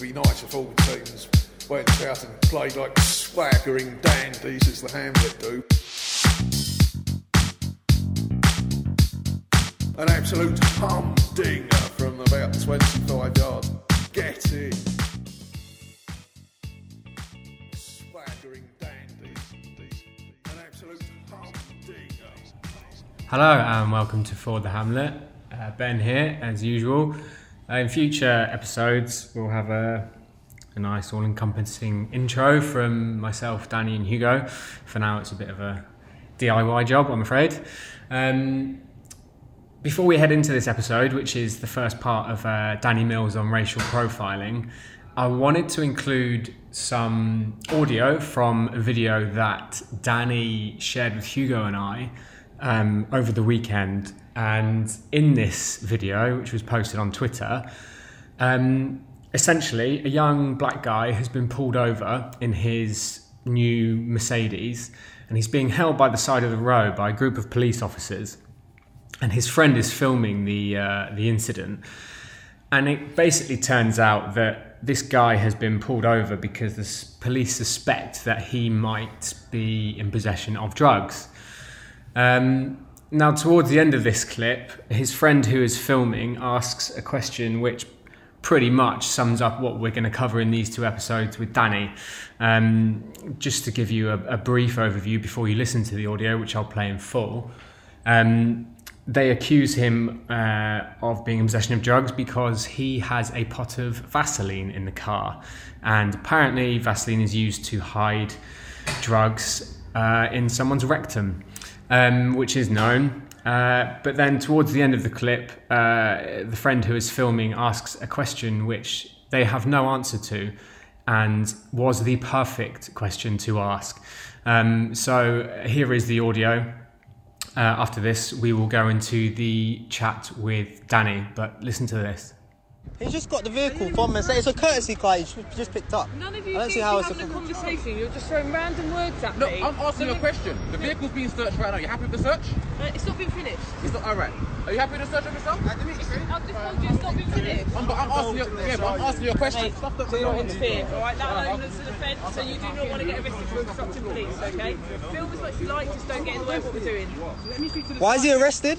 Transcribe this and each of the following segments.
would be nice if all the teams went out and played like swaggering dandies as the Hamlet do. An absolute humdinger from about 25 yards. Get in. Swaggering dandies. An absolute humdinger. Hello and welcome to Forward the Hamlet. Uh, ben here, as usual. Uh, in future episodes, we'll have a, a nice, all encompassing intro from myself, Danny, and Hugo. For now, it's a bit of a DIY job, I'm afraid. Um, before we head into this episode, which is the first part of uh, Danny Mills on racial profiling, I wanted to include some audio from a video that Danny shared with Hugo and I um, over the weekend. And in this video, which was posted on Twitter, um, essentially a young black guy has been pulled over in his new Mercedes and he's being held by the side of the road by a group of police officers. And his friend is filming the, uh, the incident. And it basically turns out that this guy has been pulled over because the police suspect that he might be in possession of drugs. Um, now, towards the end of this clip, his friend who is filming asks a question which pretty much sums up what we're going to cover in these two episodes with Danny. Um, just to give you a, a brief overview before you listen to the audio, which I'll play in full. Um, they accuse him uh, of being in possession of drugs because he has a pot of Vaseline in the car. And apparently, Vaseline is used to hide drugs uh, in someone's rectum, um, which is known. Uh, but then, towards the end of the clip, uh, the friend who is filming asks a question which they have no answer to and was the perfect question to ask. Um, so, here is the audio. Uh, after this, we will go into the chat with Danny, but listen to this. He's just got the vehicle from Mercedes. It's a courtesy car. He's just picked up. None of you I don't see how be it's having a a. conversation. You're just throwing random words at No, me. I'm asking you a question. The vehicle's being searched right now. You happy with the search? Uh, it's not been finished. It's not alright. Are you happy with the search of yourself? I've just told you it's not been finished. I'm, but I'm asking you. Yeah, but I'm asking you a question. Mate, do not interfere, alright? That elements of offence, so you do not want to get arrested for obstructing police, okay? Film as much as you like, just don't get in the way of what we're doing. Why is he arrested?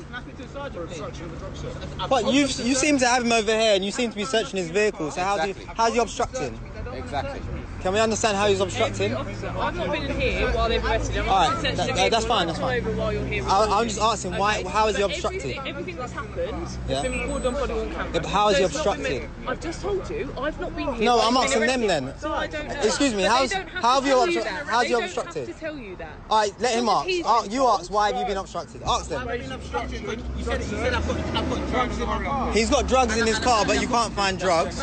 What you you seem to have him over here, and you seem to be searching his vehicle. So how's he Exactly. how's he obstructing? Exactly. Can we understand how he's obstructing? Officer, I've not been in here while they've arrested him. Alright, I've that- that- that's fine, that's fine. while you're here I- I'm just asking, why- how is he obstructing? Everything, everything that's happened Yeah. has been recorded on body on camera. Yeah, but how is So he been obstructing? I've just told you, I've not been here. No, I've I'm been asking them then. So I don't know. Excuse me, how's- how have you obstru- how's They you obstructed? have to tell you that. All right, let him Because ask. Uh, you ask. Why have you been obstructed? Ask them. You said, you said I've I've got drugs in my car. He's got drugs in his car, but you can't find drugs.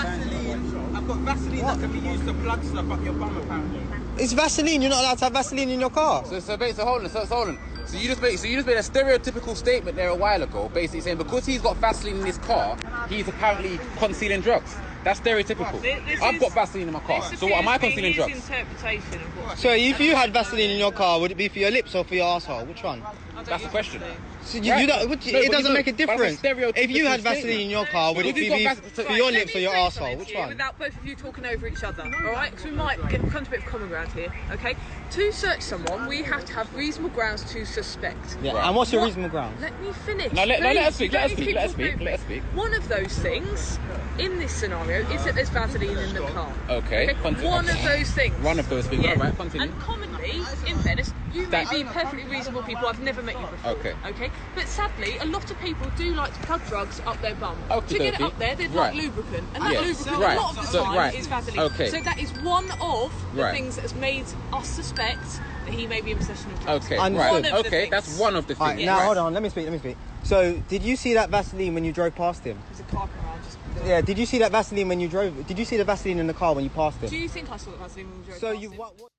Vaseline. I've got Vaseline that can be used to plug stuff up your bum apparently. It's Vaseline. You're not allowed to have Vaseline in your car. So, so, basically, hold on, so, so hold on. So you just made, so you just made a stereotypical statement there a while ago, basically saying because he's got Vaseline in his car, he's apparently concealing drugs. That's stereotypical. This- this I've is- got Vaseline in my car, so what am I appears to be concealing his drugs? interpretation of what. So if you had Vaseline in your car, would it be for your lips or for your asshole? Which one? I don't That's the use question. Vaseline. So you, Right. you don't, would- No, but it you doesn't don't- make a that's a difference. stereotypical If you had statement. Vaseline in your car, would it Because be you've got be Vas- for Right, your Let lips me or your say arsehole? something Which to you one? Without both of you talking over each other, all right? Because we might get, come to a bit of common ground here, okay? To search someone, we have to have reasonable grounds to suspect. Yeah, and what's your What- reasonable ground? Let me finish. No, let- no, let us please. speak, let us you speak, let us talking speak, over let us speak. One of those things in this scenario is that there's Vaseline in the car. Okay, continue. One of those things. One of those things. Yeah. Alright, continue. And commonly, in Venice, you may be perfectly reasonable people. I've never met you before. Okay. Okay. But sadly, a lot of people do like to plug drugs up their bum. Okey to get it up there, they'd Right. like lubricant, and that Yes. lubricant Right. a lot of the So- time right. is Vaseline. Okay. So that is one of the Right. things that has made us suspect that he may be in possession of drugs. Okay, Understood. One right. of Okay, things. that's one of the All right, things. now right. hold on. Let me speak. Let me speak. So, did you see that Vaseline when you drove past him? There's a car coming around. Just... Yeah. Did you see that Vaseline when you drove? Did you see the Vaseline in the car when you passed it? Do him? you think I saw the Vaseline when we drove So past you him? what? what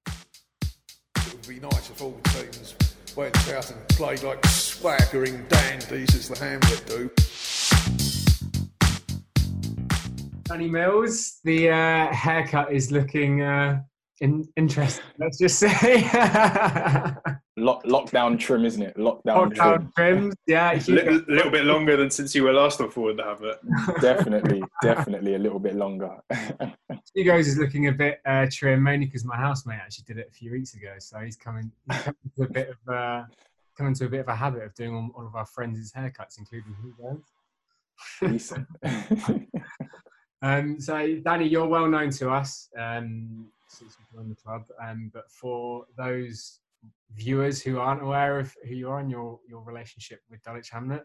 It would be nice if all the teams went out and played like swaggering dandies as the Hamlet do. Danny Mills, the uh, haircut is looking uh, in, interesting. Let's just say Lock, lockdown trim, isn't it? Lockdown, lockdown trims. Yeah, A little, little bit longer than since you were last on Forward the Hamlet. trim. definitely, definitely a little bit longer. Hugo's is looking a bit uh, trim, mainly because my housemate actually did it a few weeks ago. So he's coming, he's coming to a bit of uh, coming to a bit of a habit of doing all, all of our friends' haircuts, including Hugo's. Decent. Um, so, Danny, you're well known to us um, since the club. Um, but for those viewers who aren't aware of who you are and your, your relationship with Dulwich Hamlet,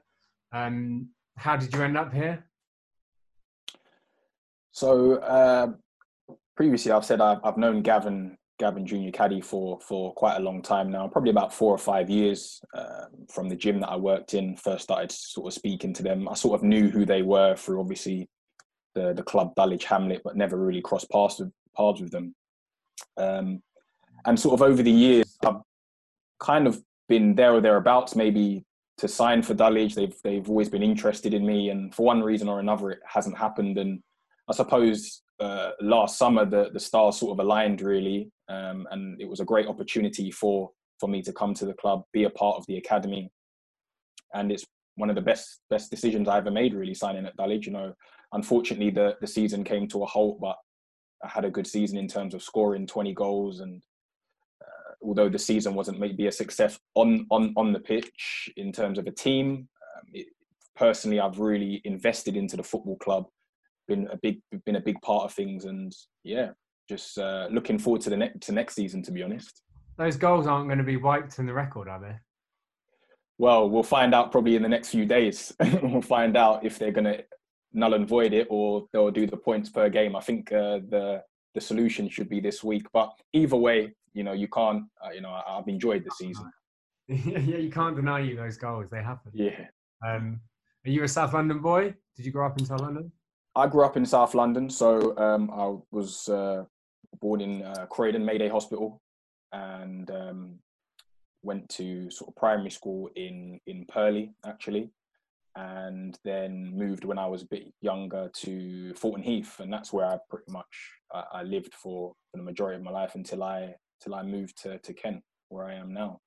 um, how did you end up here? So uh, previously, I've said I've, I've known Gavin Gavin Junior Kadi for for quite a long time now, probably about four or five years um, from the gym that I worked in. First started sort of speaking to them. I sort of knew who they were through obviously the the club Dulwich Hamlet, but never really crossed paths with paths with them. Um, and sort of over the years, I've kind of been there or thereabouts, maybe to sign for Dulwich. They've they've always been interested in me, and for one reason or another, it hasn't happened. And I suppose uh, last summer the the stars sort of aligned really, um, and it was a great opportunity for for me to come to the club, be a part of the academy, and it's one of the best best decisions I ever made really signing at Dulwich. You know, unfortunately the the season came to a halt, but had a good season in terms of scoring 20 goals and uh, although the season wasn't maybe a success on on on the pitch in terms of a team um, it, personally I've really invested into the football club been a big been a big part of things and yeah just uh, looking forward to the next to next season to be honest Those goals aren't going to be wiped in the record, are they? well we'll find out probably in the next few days we'll find out if they're going to null and void it or they'll do the points per game i think uh, the the solution should be this week but either way you know you can't uh, you know I, i've enjoyed the season yeah, you can't deny you those goals. They happen. yeah Um, are you a South London boy? Did you grow up in South London? i grew up in south london so um, i was uh, born in uh, croydon mayday hospital and um, went to sort of primary school in in purley actually and then moved when I was a bit younger to Thornton Heath, and that's where I pretty much I, I lived for, for the majority of my life until I till I moved to, to Kent, where I am now.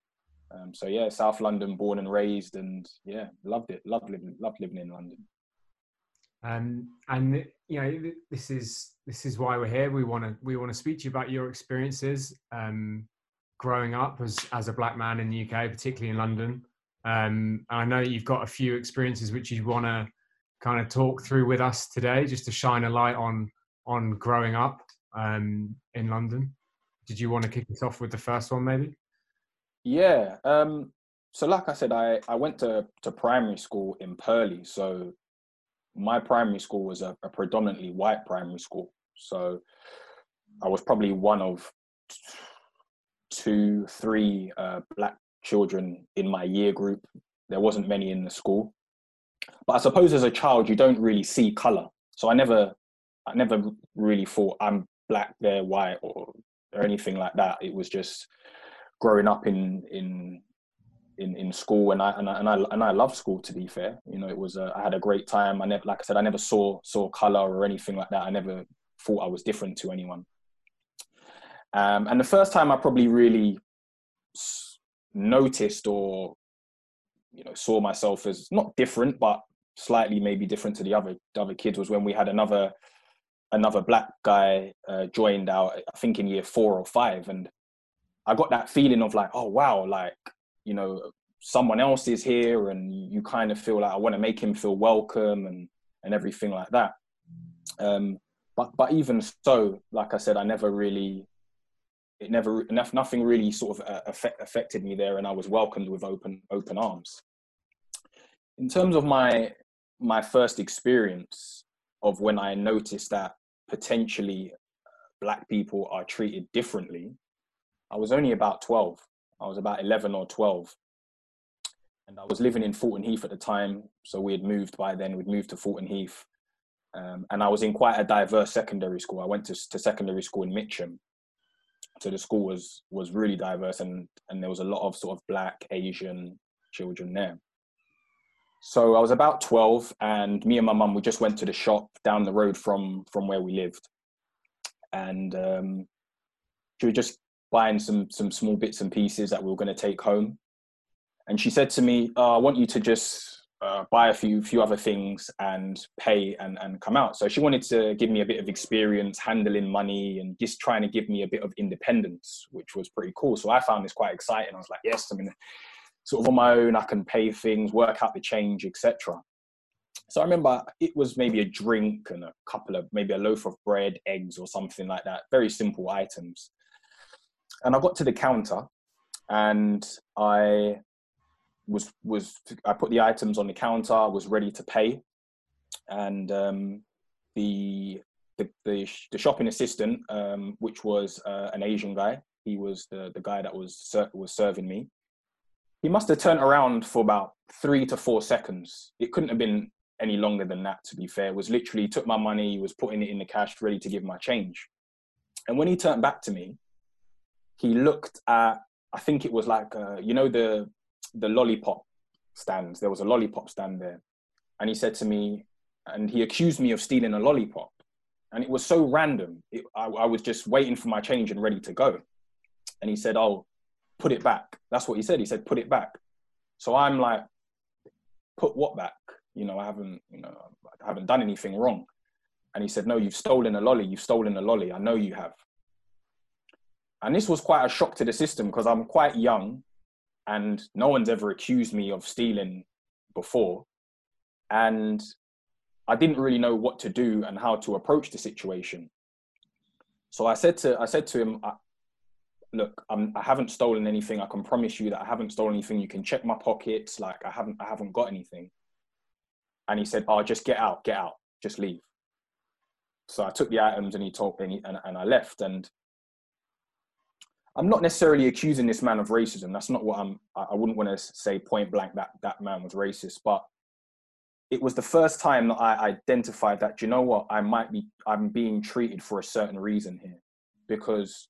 Um, so yeah, South London, born and raised, and yeah, loved it. Loved living, loved living in London. Um, and you know, this is this is why we're here. We want to we want to speak to you about your experiences um, growing up as as a black man in the UK, particularly in London. Um, I know you've got a few experiences which you want to kind of talk through with us today, just to shine a light on on growing up um, in London. Did you want to kick us off with the first one, maybe? Yeah. Um, so like I said, I, I went to, to primary school in Purley. So my primary school was a, a predominantly white primary school. So I was probably one of two, three uh, black children in my year group. There wasn't many in the school. But I suppose as a child, you don't really see color. So I never, I never really thought I'm black, they're white, or or anything like that. It was just growing up in in in, in school, and I and I and I, and I loved school. To be fair, you know, it was a, I had a great time. I never, like I said, I never saw saw color or anything like that. I never thought I was different to anyone. Um, and the first time I probably really noticed or you know saw myself as not different, but slightly maybe different to the other the other kids was when we had another another black guy uh, joined out i think in year four or five. And i got that feeling of like oh wow like you know someone else is here and you kind of feel like i want to make him feel welcome and and everything like that. Um but but even so like i said i never really it never nothing really sort of uh, affect, affected me there and i was welcomed with open open arms. In terms of my my first experience of when i noticed that potentially uh, black people are treated differently i was only about 12 i was about 11 or 12 and i was living in thornton heath at the time so we had moved by then. We'd moved to thornton heath. Um, and i was in quite a diverse secondary school. I went to, to secondary school in mitcham so the school was was really diverse and and there was a lot of sort of black asian children there so i was about 12 and me and my mum we just went to the shop down the road from from where we lived and um she was just buying some some small bits and pieces that we were going to take home. And she said to me, oh, "I want you to just uh, buy a few few other things and pay and and come out." So she wanted to give me a bit of experience handling money and just trying to give me a bit of independence, which was pretty cool. So I found this quite exciting. I was like, "Yes, I mean." Sort of on my own, I can pay things, work out the change, etc. So I remember it was maybe a drink and a couple of maybe a loaf of bread, eggs, or something like that. Very simple items. And I got to the counter, and I was was I put the items on the counter. Was ready to pay, and um, the, the the the shopping assistant, um, which was uh, an Asian guy, he was the the guy that was was serving me. He must have turned around for about three to four seconds. It couldn't have been any longer than that, to be fair. It was literally took my money, was putting it in the cash, ready to give my change. And when he turned back to me, he looked at, I think it was like, uh, you know, the the lollipop stands. There was a lollipop stand there, and he said to me, and he accused me of stealing a lollipop, and it was so random. It, I, I was just waiting for my change and ready to go, and he said, "Oh, put it back." That's what he said. He said, "Put it back." So I'm like, "Put what back?" you know, I haven't, you know, I haven't done anything wrong. And he said, no, you've stolen a lolly. You've stolen a lolly. I know you have. And this was quite a shock to the system because I'm quite young and no one's ever accused me of stealing before. And I didn't really know what to do and how to approach the situation. So I said to, I said to him, look, I'm, I haven't stolen anything. I can promise you that I haven't stolen anything. You can check my pockets. Like I haven't, I haven't got anything and he said, "Oh, just get out, get out, just leave." So I took the items and he told me, and, and I left. And I'm not necessarily accusing this man of racism. That's not what I'm. I wouldn't want to say point blank that that man was racist, but it was the first time that I identified that. you know what? I might be. I'm being treated for a certain reason here, because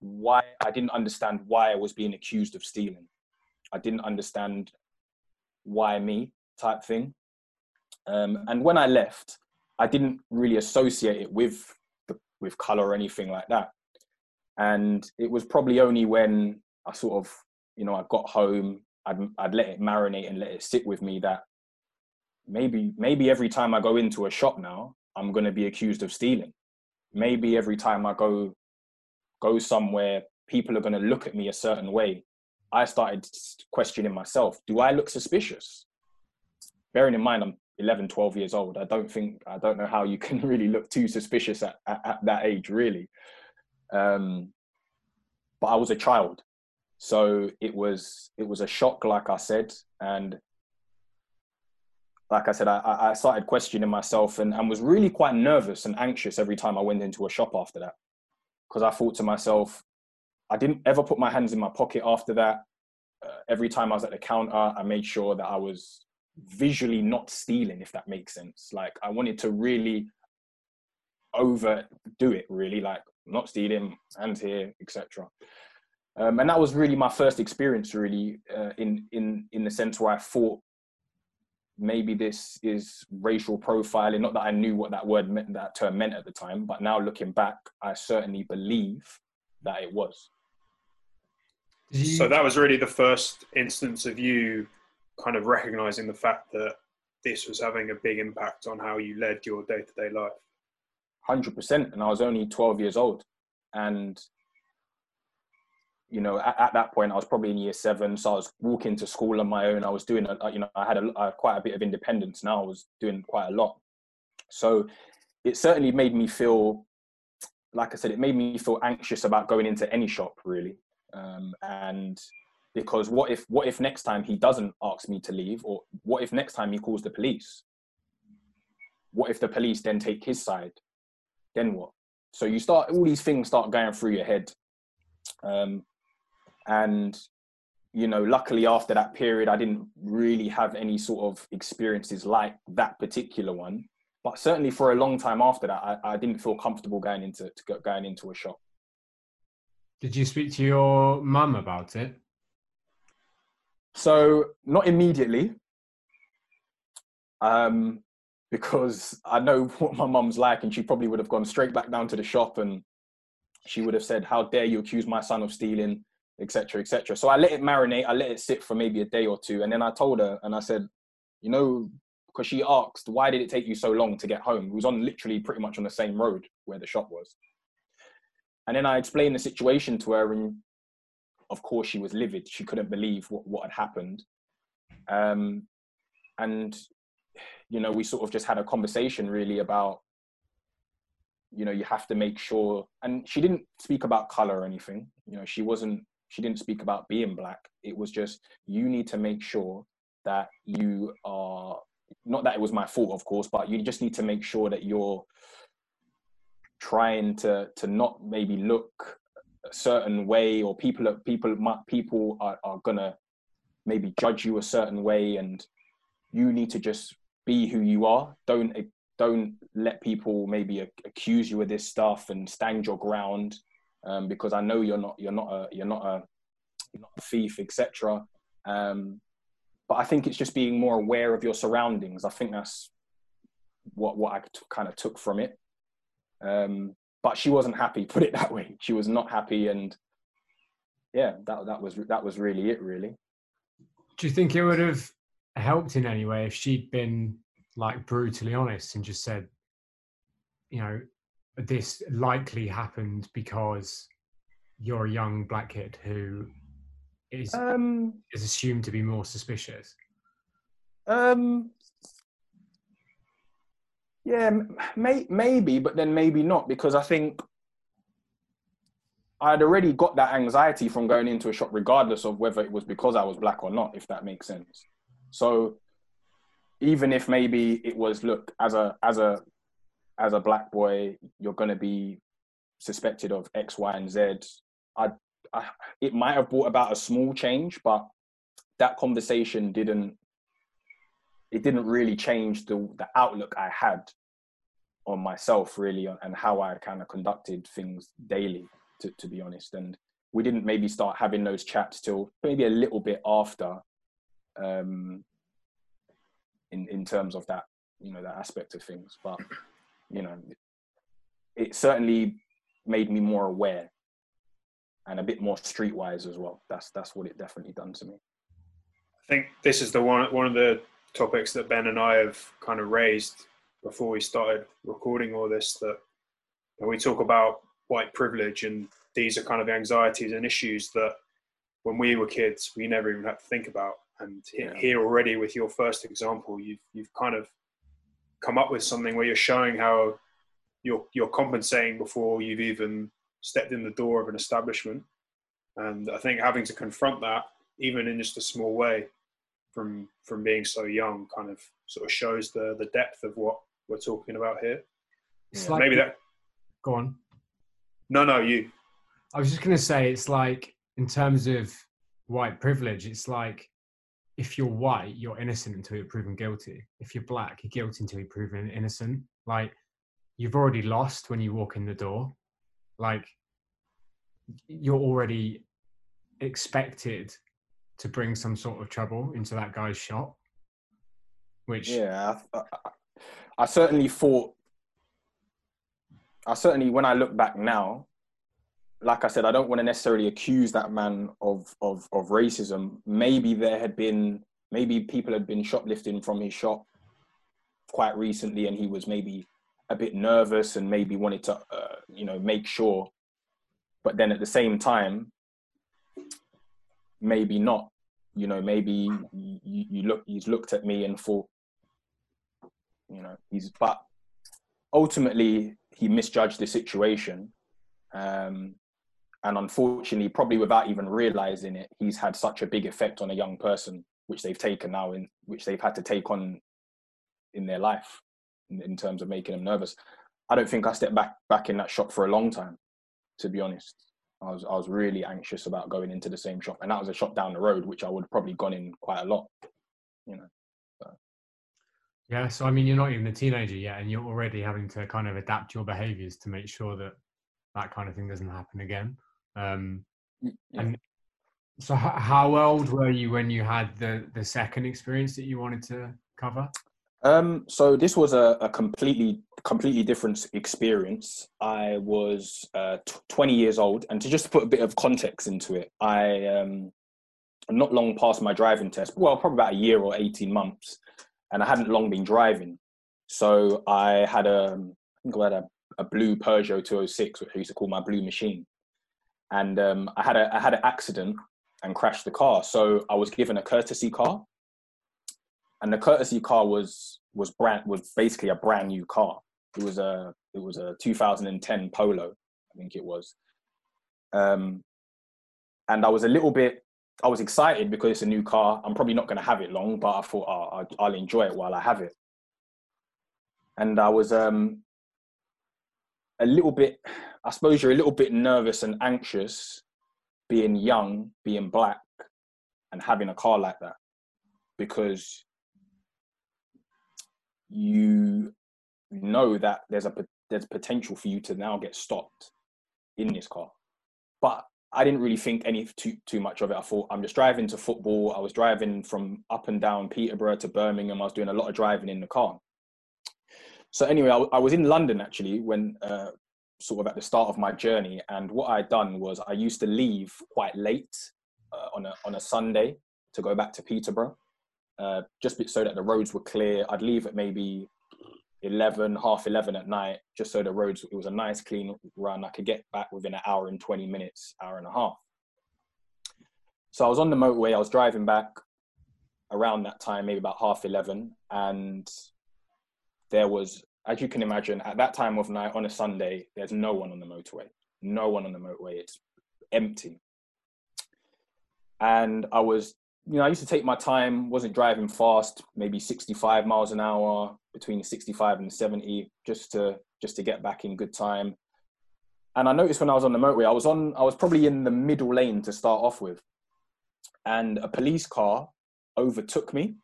why I didn't understand why I was being accused of stealing. I didn't understand why me type thing. Um, and when I left, I didn't really associate it with the, with color or anything like that. And it was probably only when I sort of, you know, I got home, I'd, I'd let it marinate and let it sit with me that maybe maybe every time I go into a shop now, I'm going to be accused of stealing. Maybe every time I go go somewhere, people are going to look at me a certain way. I started questioning myself: Do I look suspicious? Bearing in mind, I'm 11 12 years old i don't think i don't know how you can really look too suspicious at, at, at that age really um, but i was a child. So it was it was a shock like i said. And like i said i, I started questioning myself and, and was really quite nervous and anxious every time i went into a shop after that. Because i thought to myself i didn't ever put my hands in my pocket after that. Uh, every time i was at the counter i made sure that i was visually not stealing, if that makes sense. Like I wanted to really overdo it, really, like not stealing, hands here, etc. Um, and that was really my first experience, really, uh, in in in the sense where I thought maybe this is racial profiling. Not that I knew what that word meant, that term meant at the time, but now looking back, I certainly believe that it was. So that was really the first instance of you kind of recognizing the fact that this was having a big impact on how you led your day to day life. 100%. And I was only 12 years old. And, you know, at, at, that point, I was probably in year seven. So I was walking to school on my own. I was doing, a, you know, I had a, a, quite a bit of independence now. I was doing quite a lot. So it certainly made me feel, like I said, it made me feel anxious about going into any shop, really. Um, and because what if what if next time he doesn't ask me to leave or what if next time he calls the police what if the police then take his side then what? So you start all these things start going through your head. Um, and you know luckily after that period i didn't really have any sort of experiences like that particular one. But certainly for a long time after that i, I didn't feel comfortable going into going into a shop. Did you speak to your mum about it? So not immediately, um, because I know what my mum's like, and she probably would have gone straight back down to the shop and she would have said, "How dare you accuse my son of stealing?" etc etc so i let it marinate i let it sit for maybe a day or two and then i told her and i said you know because she asked why did it take you so long to get home it was on literally pretty much on the same road where the shop was. And then i explained the situation to her and of course she was livid. She couldn't believe what, what had happened. Um, and you know we sort of just had a conversation really about you know you have to make sure and she didn't speak about color or anything you know she wasn't she didn't speak about being black. It was just you need to make sure that you are not that it was my fault of course but you just need to make sure that you're trying to to not maybe look a certain way or people are people people are, are gonna maybe judge you a certain way and you need to just be who you are don't don't let people maybe accuse you of this stuff and stand your ground um, because I know you're not you're not a you're not a you're not a thief etc. Um, but I think it's just being more aware of your surroundings. I think that's what what I t- kind of took from it. Um, but she wasn't happy. Put it that way. She was not happy, and yeah, that that was that was really it. Really. Do you think it would have helped in any way if she'd been like brutally honest and just said, you know, this likely happened because you're a young black kid who is um, is assumed to be more suspicious. Um, yeah, may, maybe, but then maybe not because I think I'd already got that anxiety from going into a shop, regardless of whether it was because I was black or not, if that makes sense. So even if maybe it was, look, as a as a as a black boy, you're going to be suspected of X, Y, and Z. I, I, it might have brought about a small change, but that conversation didn't. It didn't really change the the outlook I had on myself, really, and how I kind of conducted things daily. To to be honest, and we didn't maybe start having those chats till maybe a little bit after. Um, in in terms of that, you know, that aspect of things, but you know, it certainly made me more aware and a bit more streetwise as well. That's that's what it definitely done to me. I think this is the one one of the topics that Ben and I have kind of raised before we started recording all this. That we talk about white privilege and these are kind of anxieties and issues that when we were kids we never even had to think about. And yeah. here already with your first example, you've you've kind of come up with something where you're showing how you're you're compensating before you've even stepped in the door of an establishment. And I think having to confront that, even in just a small way, from from being so young, kind of sort of shows the the depth of what we're talking about here. It's yeah. like maybe that. Go on. No, no, you. I was just going to say, it's like in terms of white privilege, it's like if you're white, you're innocent until you're proven guilty. If you're black, you're guilty until you're proven innocent. Like you've already lost when you walk in the door. Like you're already expected to bring some sort of trouble into that guy's shop. Which yeah, I, I, I certainly thought. I certainly, when I look back now, like I said, I don't want to necessarily accuse that man of, of, of racism. Maybe there had been, maybe people had been shoplifting from his shop quite recently, and he was maybe a bit nervous and maybe wanted to, uh, you know, make sure. But then at the same time, maybe not. You know, maybe you, you look, he's looked at me and thought, you know, he's. But ultimately, he misjudged the situation. Um, and unfortunately, probably without even realizing it, he's had such a big effect on a young person, which they've taken now in which they've had to take on in their life in, in terms of making them nervous. I don't think I stepped back back in that shop for a long time, to be honest. I was I was really anxious about going into the same shop, and that was a shop down the road, which I would have probably gone in quite a lot, you know. Yeah, so I mean, you're not even a teenager yet, and you're already having to kind of adapt your behaviours to make sure that that kind of thing doesn't happen again. Um, yeah. And so, how old were you when you had the the second experience that you wanted to cover? Um, so this was a, a completely completely different experience. I was uh, t- 20 years old, and to just put a bit of context into it, I um, not long past my driving test. Well, probably about a year or 18 months, and I hadn't long been driving. So I had a, I think I had a, a blue Peugeot 206, which I used to call my blue machine, and um, I had a I had an accident and crashed the car. So I was given a courtesy car and the courtesy car was was brand was basically a brand new car. It was a it was a 2010 Polo, I think it was. Um, and I was a little bit I was excited because it's a new car. I'm probably not going to have it long, but I thought oh, I'll, enjoy it while I have it. And I was um, a little bit, I suppose you're a little bit nervous and anxious being young, being black, and having a car like that because you know that there's a there's potential for you to now get stopped in this car. But I didn't really think any too too much of it. I thought I'm just driving to football. I was driving from up and down Peterborough to Birmingham. I was doing a lot of driving in the car. So anyway, I, I was in London actually when uh, sort of at the start of my journey, and what I'd done was I used to leave quite late uh, on a on a Sunday to go back to Peterborough, uh, just so that the roads were clear. I'd leave at maybe 11, half 11 at night, just so the roads, it was a nice clean run. I could get back within an hour and 20 minutes, hour and a half. So I was on the motorway, I was driving back around that time, maybe about half 11, and there was, as you can imagine, at that time of night on a Sunday, there's no one on the motorway. No one on the motorway. It's empty. And I was you know, I used to take my time, wasn't driving fast, maybe 65 miles an hour, between 65 and 70, just to just to get back in good time. And I noticed when I was on the motorway, I was on, I was probably in the middle lane to start off with, and a police car overtook me.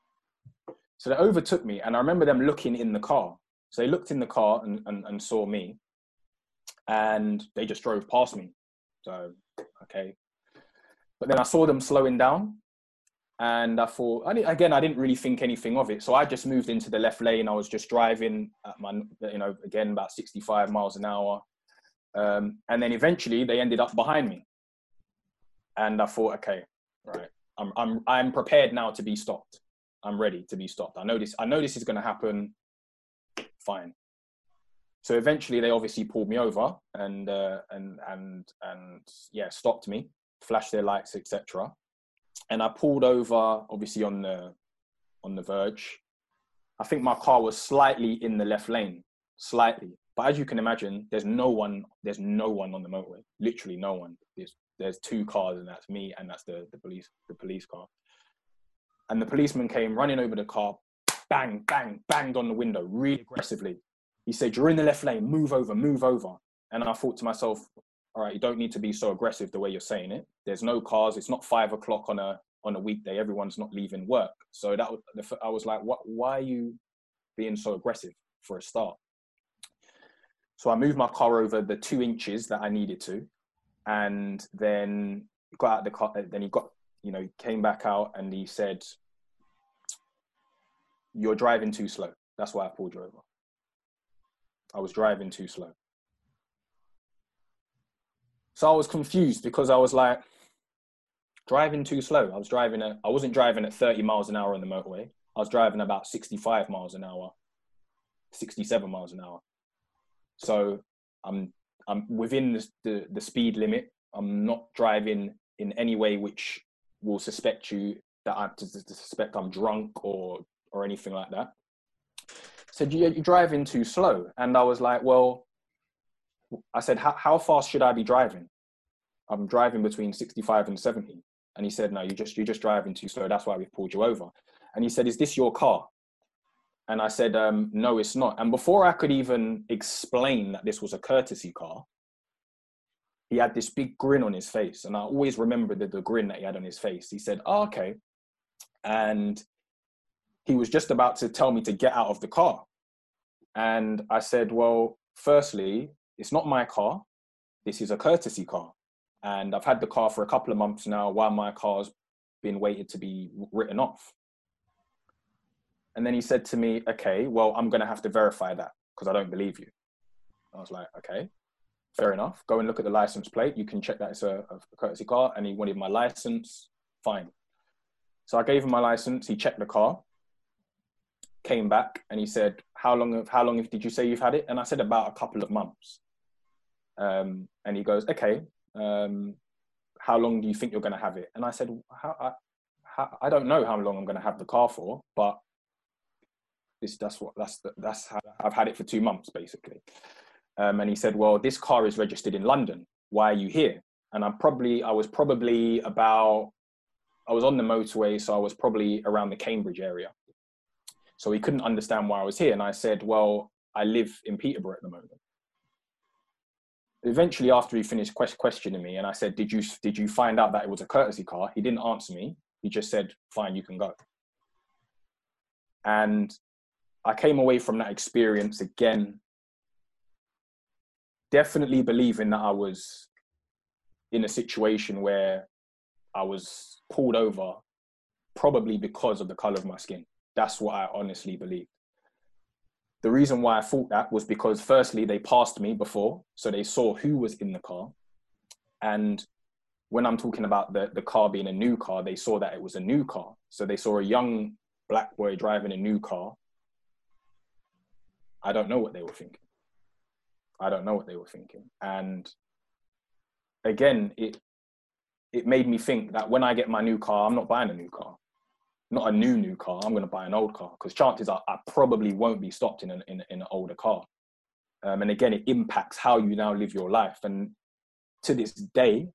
So they overtook me, and I remember them looking in the car. So they looked in the car and, and, and saw me, and they just drove past me. So okay, but then I saw them slowing down, and I thought, I again, I didn't really think anything of it. So I just moved into the left lane. I was just driving at my, you know, again about 65 miles an hour, um, and then eventually they ended up behind me. And I thought, okay, right, I'm I'm I'm prepared now to be stopped. I'm ready to be stopped. I know this. I know this is going to happen. Fine. So eventually, they obviously pulled me over and uh, and and and yeah, stopped me, flashed their lights, etc and I pulled over, obviously on the on the verge. I think my car was slightly in the left lane, slightly. But as you can imagine, there's no one. There's no one on the motorway. Literally no one. There's there's two cars, and that's me, and that's the the police the police car. And the policeman came running over the car, bang, bang, banged on the window really aggressively. He said, "You're in the left lane. Move over, move over." And I thought to myself, all right, you don't need to be so aggressive the way you're saying it. There's no cars. It's not five o'clock on a on a weekday. Everyone's not leaving work. So that I was like, what? Why are you being so aggressive for a start? So I moved my car over the two inches that I needed to, and then got out the car. Then he got, you know, came back out and he said, "You're driving too slow. That's why I pulled you over. I was driving too slow." So I was confused because I was like, driving too slow. I was driving at, I wasn't driving at 30 miles an hour on the motorway. I was driving about 65 miles an hour, 67 miles an hour. So I'm, I'm within the, the, the speed limit. I'm not driving in any way which will suspect you that I to, to suspect I'm drunk or or anything like that. Said so you're driving too slow, and I was like, well, I said, how fast should I be driving? I'm driving between 65 and 70. And he said, no, you just, you're just driving too slow. That's why we've pulled you over. And he said, is this your car? And I said, um, no, it's not. And before I could even explain that this was a courtesy car, he had this big grin on his face. And I always remember the, the grin that he had on his face. He said, oh, okay. And he was just about to tell me to get out of the car. And I said, well, firstly, it's not my car. This is a courtesy car. And I've had the car for a couple of months now while my car's been waited to be written off. And then he said to me, okay, well, I'm going to have to verify that because I don't believe you. I was like, okay, fair enough. Go and look at the license plate. You can check that it's a, a courtesy car. And he wanted my license. Fine. So I gave him my license. He checked the car, came back, and he said, "How long? Of, how long did you say you've had it?" And I said, "About a couple of months." Um, and he goes, "Okay. Um, how long do you think you're going to have it?" And I said, how, I, how, I don't know how long I'm going to have the car for, but this that's what that's that's how I've had it for two months basically. Um, and he said, "Well, this car is registered in London. Why are you here?" And I'm probably I was probably about I was on the motorway, so I was probably around the Cambridge area. So he couldn't understand why I was here, and I said, "Well, I live in Peterborough at the moment." Eventually, after he finished questioning me, and I said, "Did you did you find out that it was a courtesy car?" He didn't answer me. He just said, "Fine, you can go." And I came away from that experience again, definitely believing that I was in a situation where I was pulled over, probably because of the color of my skin. That's what I honestly believe. The reason why I thought that was because, firstly, they passed me before, so they saw who was in the car. And when I'm talking about the, the car being a new car, they saw that it was a new car. So they saw a young black boy driving a new car I don't know what they were thinking. I don't know what they were thinking. And again, it it made me think that when I get my new car, I'm not buying a new car. Not a new new car. I'm going to buy an old car because chances are I probably won't be stopped in an in, in an older car. Um, and again, it impacts how you now live your life. And to this day,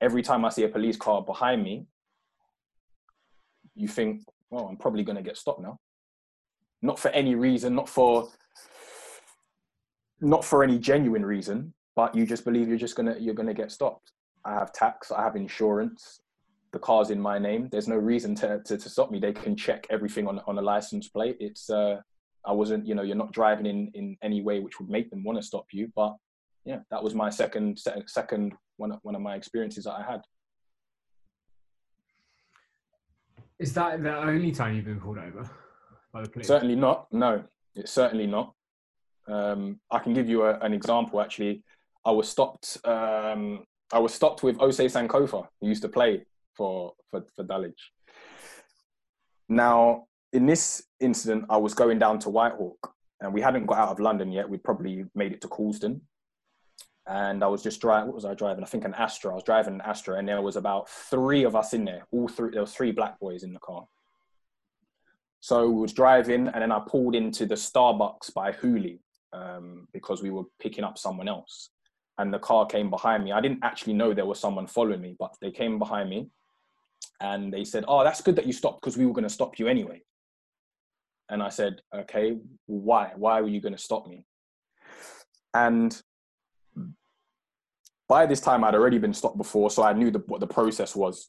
every time I see a police car behind me, you think, well, I'm probably going to get stopped now. Not for any reason, not for not for any genuine reason, but you just believe you're just gonna you're gonna get stopped. I have tax, I have insurance, the car's in my name. There's no reason to, to, to stop me. They can check everything on on a license plate. It's uh, I wasn't, you know, you're not driving in in any way which would make them want to stop you. But yeah, that was my second second one of, one of my experiences that I had. Is that the only time you've been pulled over by the police? Certainly not. No, it's certainly not. Um, I can give you a, an example. Actually, I was stopped. Um, I was stopped with Osei Sankofa, who used to play for for, for Dulwich. Now, in this incident, I was going down to Whitehawk, and we hadn't got out of London yet. We'd probably made it to Coulsdon, and I was just driving. What was I driving? I think an Astra. I was driving an Astra, and there was about three of us in there. All three. There was three black boys in the car. So we was driving, and then I pulled into the Starbucks by Hooley, um, because we were picking up someone else. And the car came behind me. I didn't actually know there was someone following me, but they came behind me and they said, Oh, that's good that you stopped because we were going to stop you anyway. And I said, Okay, why? Why were you going to stop me? And by this time, I'd already been stopped before, so I knew the, what the process was.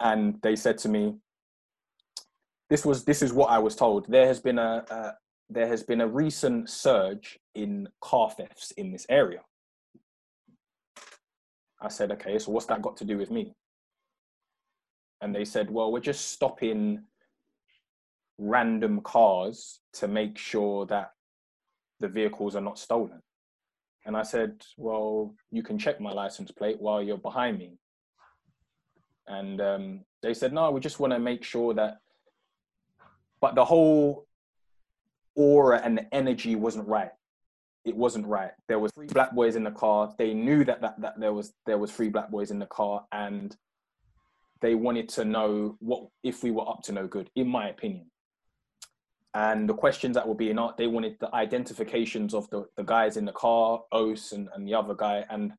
And they said to me, "This was this is what I was told. There has been a, a, there has been a recent surge in car thefts in this area. I said, okay, so what's that got to do with me? And they said, well, we're just stopping random cars to make sure that the vehicles are not stolen. And I said, well, you can check my license plate while you're behind me. And um, they said, no, we just want to make sure that. But the whole aura and the energy wasn't right. It wasn't right. There was three black boys in the car. They knew that, that, that there was there was three black boys in the car, and they wanted to know what if we were up to no good, in my opinion. And the questions that were being asked, they wanted the identifications of the, the guys in the car, Os and, and the other guy. And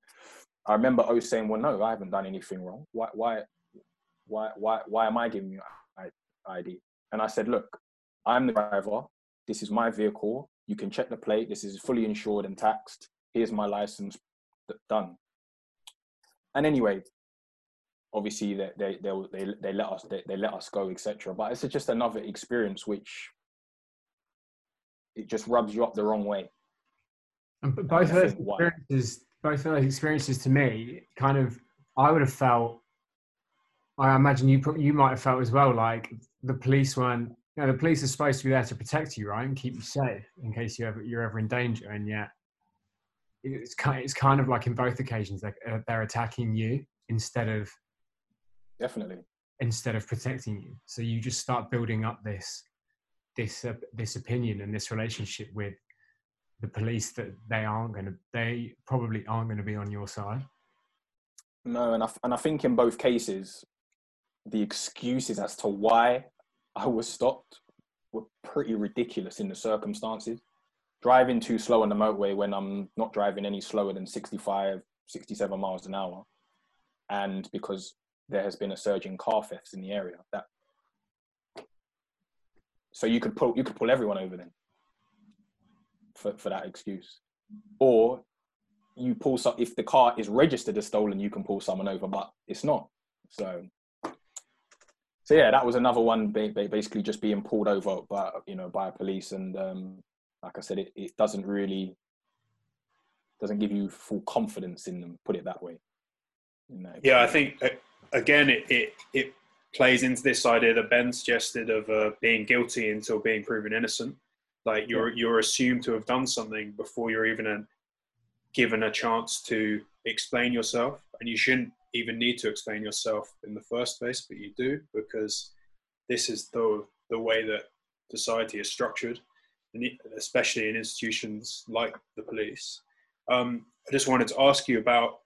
I remember Os saying, Well, no, I haven't done anything wrong. Why why why why why am I giving you ID? And I said, Look, I'm the driver. This is my vehicle. You can check the plate. This is fully insured and taxed. Here's my license. Done. And anyway, obviously they they they they, they let us they, they let us go, etc. But it's just another experience which it just rubs you up the wrong way. And both of those experiences, both of those experiences, to me, kind of, I would have felt. I imagine you you might have felt as well like the police weren't you know, the police are supposed to be there to protect you, right, and keep you safe in case you ever you're ever in danger. And yet, it's kind it's kind of like in both occasions, like they're attacking you instead of Definitely. instead of protecting you. So you just start building up this this uh, this opinion and this relationship with the police that they aren't going to they probably aren't going to be on your side. No, and I, and I think in both cases, the excuses as to why I was stopped were pretty ridiculous in the circumstances. Driving too slow on the motorway when I'm not driving any slower than 65, 67 miles an hour. And because there has been a surge in car thefts in the area. That so you could pull you could pull everyone over then for, for that excuse. Or you pull some if the car is registered as stolen, you can pull someone over, but it's not. So so yeah, that was another one ba- ba- basically just being pulled over by you know by police and um, like I said, it, it doesn't really doesn't give you full confidence in them. Put it that way. Yeah, I think uh, again it, it it plays into this idea that Ben suggested of uh, being guilty until being proven innocent. Like you're you're assumed to have done something before you're even a, given a chance to explain yourself, and you shouldn't even need to explain yourself in the first place, but you do because this is the the way that society is structured, and especially in institutions like the police. Um, I just wanted to ask you about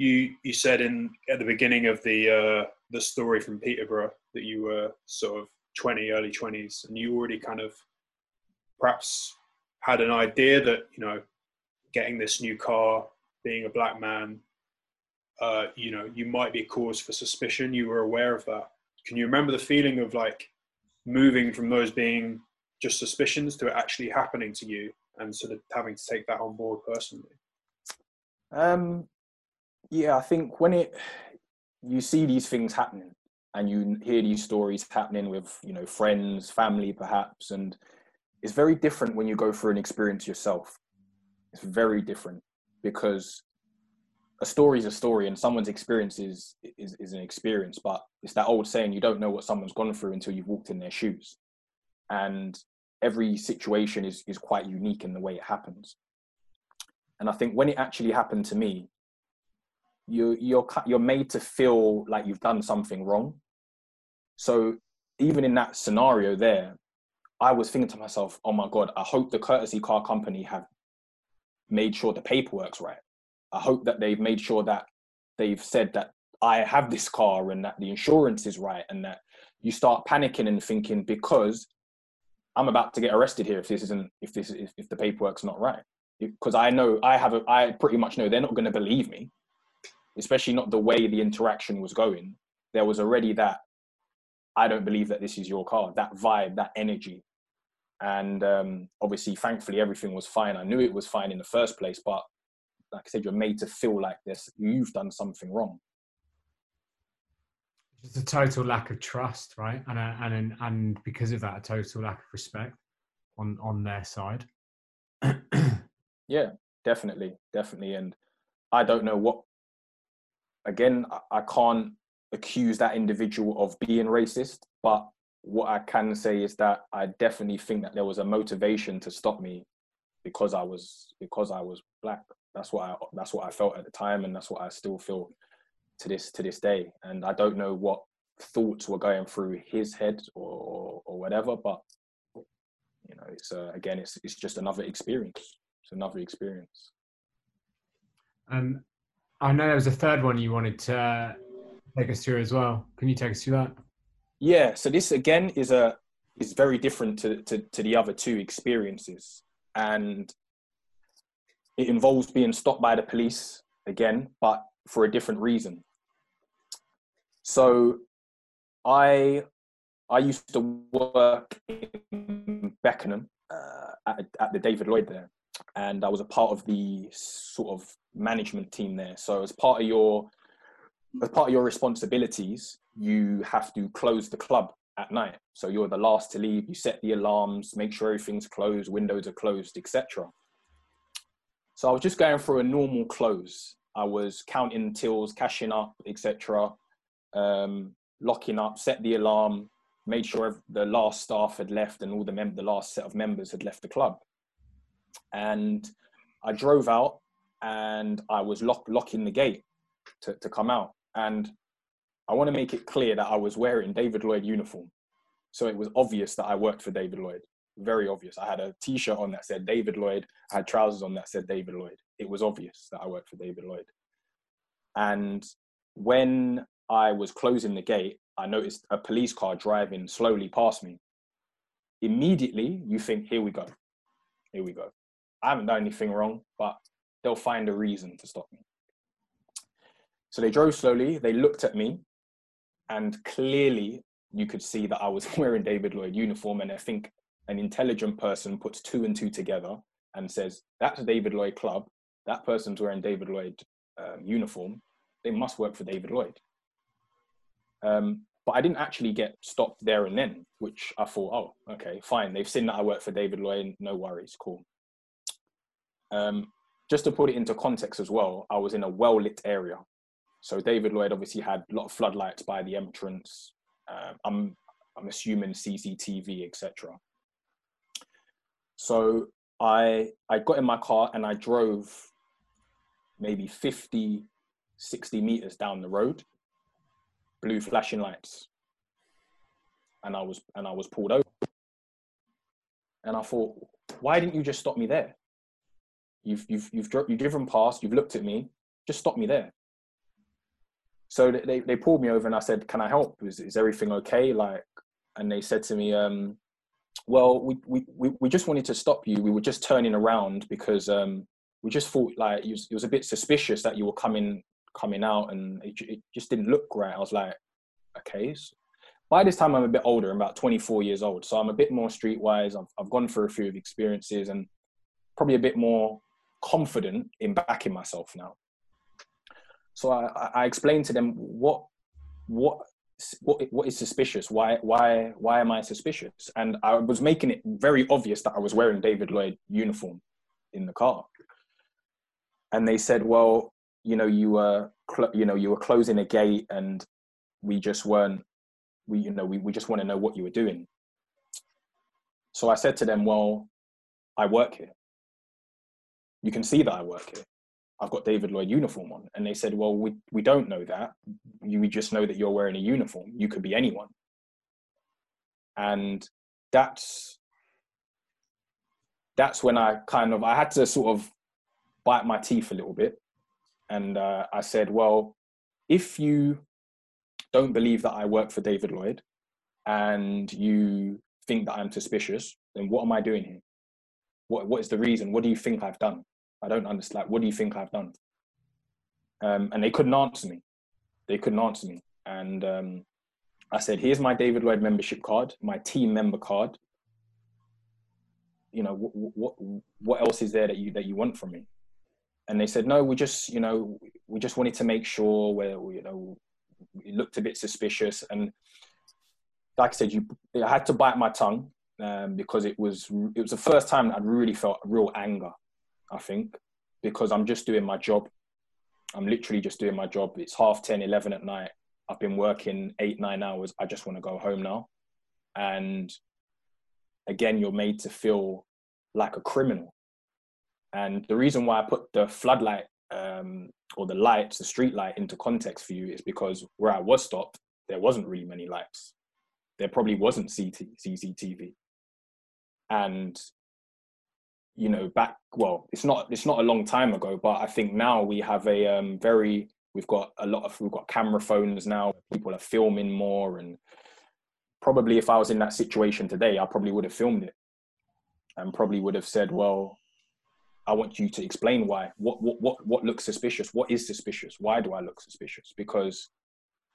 you. You said in at the beginning of the uh, the story from Peterborough that you were sort of twenty, early twenties, and you already kind of perhaps had an idea that you know getting this new car, being a black man, uh, you know, you might be a cause for suspicion. You were aware of that. Can you remember the feeling of like moving from those being just suspicions to it actually happening to you and sort of having to take that on board personally? Um, yeah, I think when it you see these things happening and you hear these stories happening with you know friends, family, perhaps, and it's very different when you go through an experience yourself. It's very different because a story is a story and someone's experience is, is is an experience but it's that old saying you don't know what someone's gone through until you've walked in their shoes and every situation is is quite unique in the way it happens and i think when it actually happened to me you you're you're made to feel like you've done something wrong. So even in that scenario there i was thinking to myself oh my god i hope the courtesy car company have made sure the paperwork's right. I hope that they've made sure that they've said that I have this car and that the insurance is right and that you start panicking and thinking because I'm about to get arrested here if this isn't if this if, if the paperwork's not right. Because I know I have a, I pretty much know they're not going to believe me especially not the way the interaction was going there was already that I don't believe that this is your car that vibe that energy and um, obviously thankfully everything was fine I knew it was fine in the first place but like I said, you're made to feel like this. You've done something wrong. It's a total lack of trust, right? And a, and and because of that, a total lack of respect on on their side. Yeah, definitely, definitely. And I don't know what. Again, I, can't accuse that individual of being racist, but what I can say is that I definitely think that there was a motivation to stop me because I was because I was black. That's what I that's what I felt at the time, and that's what I still feel to this to this day. And I don't know what thoughts were going through his head or or whatever, but you know, it's uh, again, it's it's just another experience. It's another experience. Um, I know there was a third one you wanted to uh, take us through as well. Can you take us through that? Yeah. So this again is a is very different to to, to the other two experiences, and it involves being stopped by the police again, but for a different reason. So, I I used to work in Beckenham uh, at, at the David Lloyd there, and I was a part of the sort of management team there. So, as part of your as part of your responsibilities, you have to close the club at night. So you're the last to leave. You set the alarms, make sure everything's closed, windows are closed, etc. So I was just going through a normal close. I was counting tills, cashing up, etc. Um, locking up, set the alarm, made sure the last staff had left and all the mem- the last set of members had left the club. And I drove out and I was lock- locking the gate to, to come out. And I want to make it clear that I was wearing David Lloyd uniform. So it was obvious that I worked for David Lloyd. Very obvious. I had a t-shirt on that said David Lloyd. I had trousers on that said David Lloyd. It was obvious that I worked for David Lloyd. And when I was closing the gate, I noticed a police car driving slowly past me. Immediately, you think, here we go. Here we go. I haven't done anything wrong, but they'll find a reason to stop me. So they drove slowly, they looked at me, and clearly you could see that I was wearing David Lloyd uniform. And I think an intelligent person puts two and two together and says, that's a David Lloyd club. That person's wearing David Lloyd um, uniform. They must work for David Lloyd. Um, but I didn't actually get stopped there and then, which I thought, oh, okay, fine. They've seen that I work for David Lloyd. No worries, cool. Um, just to put it into context as well, I was in a well lit area. So David Lloyd obviously had a lot of floodlights by the entrance. Uh, I'm I'm assuming CCTV, etc. So I I got in my car and I drove maybe 50, 60 meters down the road, blue flashing lights, and I was and I was pulled over. And I thought, why didn't you just stop me there? You've you've you've you've driven past. You've looked at me. Just stop me there. So they they pulled me over and I said, "Can I help? Is is everything okay?" Like, and they said to me, um, "Well, we we we we just wanted to stop you. We were just turning around because um, we just thought like it was, it was a bit suspicious that you were coming coming out, and it, it just didn't look right." I was like, "Okay." So by this time, I'm a bit older. I'm about 24 years old, so I'm a bit more streetwise. I've I've gone through a few of experiences and probably a bit more confident in backing myself now. So I, I explained to them what what what what is suspicious? Why why why am I suspicious? And I was making it very obvious that I was wearing David Lloyd uniform in the car. And they said, "Well, you know, you were cl- you know you were closing a gate, and we just weren't we you know we we just want to know what you were doing." So I said to them, "Well, I work here you can see that I work here. I've got David Lloyd uniform on. And they said, well, we, we don't know that. You, we just know that you're wearing a uniform. You could be anyone. And that's, that's when I kind of, I had to sort of bite my teeth a little bit. And uh, I said, well, if you don't believe that I work for David Lloyd and you think that I'm suspicious, then what am I doing here? What, what is the reason? What do you think I've done? I don't understand. Like, what do you think I've done? Um, and they couldn't answer me. They couldn't answer me. And um, I said, here's my David Lloyd membership card, my team member card. You know, what, what, what else is there that you, that you want from me? And they said, no, we just, you know, we just wanted to make sure where, you know, it looked a bit suspicious. And like I said, you, I had to bite my tongue um, because it was, it was the first time I'd really felt real anger I think, because I'm just doing my job. I'm literally just doing my job. It's half 10, 11 at night. I've been working eight, nine hours. I just want to go home now. And again, you're made to feel like a criminal. And the reason why I put the floodlight um, or the lights, the street light into context for you is because where I was stopped, there wasn't really many lights. There probably wasn't CT, CCTV. And you know back well it's not it's not a long time ago but i think now we have a um, very we've got a lot of we've got camera phones now people are filming more and probably if i was in that situation today i probably would have filmed it and probably would have said well i want you to explain why. What what what, what looks suspicious? What is suspicious? Why do i look suspicious? Because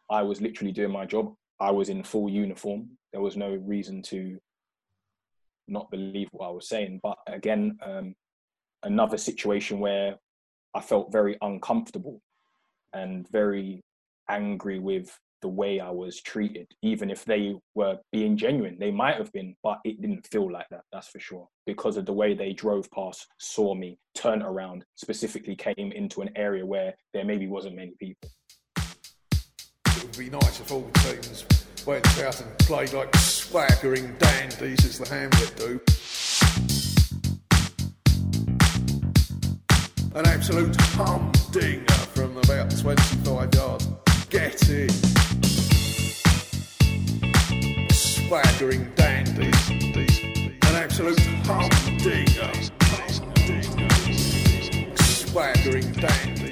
i was literally doing my job. I was in full uniform. There was no reason to not believe what I was saying. But again, um, another situation where I felt very uncomfortable and very angry with the way I was treated, even if they were being genuine. They might have been, but it didn't feel like that, that's for sure. Because of the way they drove past, saw me, turned around, specifically came into an area where there maybe wasn't many people. It would be nice if all teams went out and played like swaggering dandies as the Hamlet do. An absolute humdinger from about 25 yards. Get in. Swaggering dandies. An absolute humdinger. Swaggering dandies.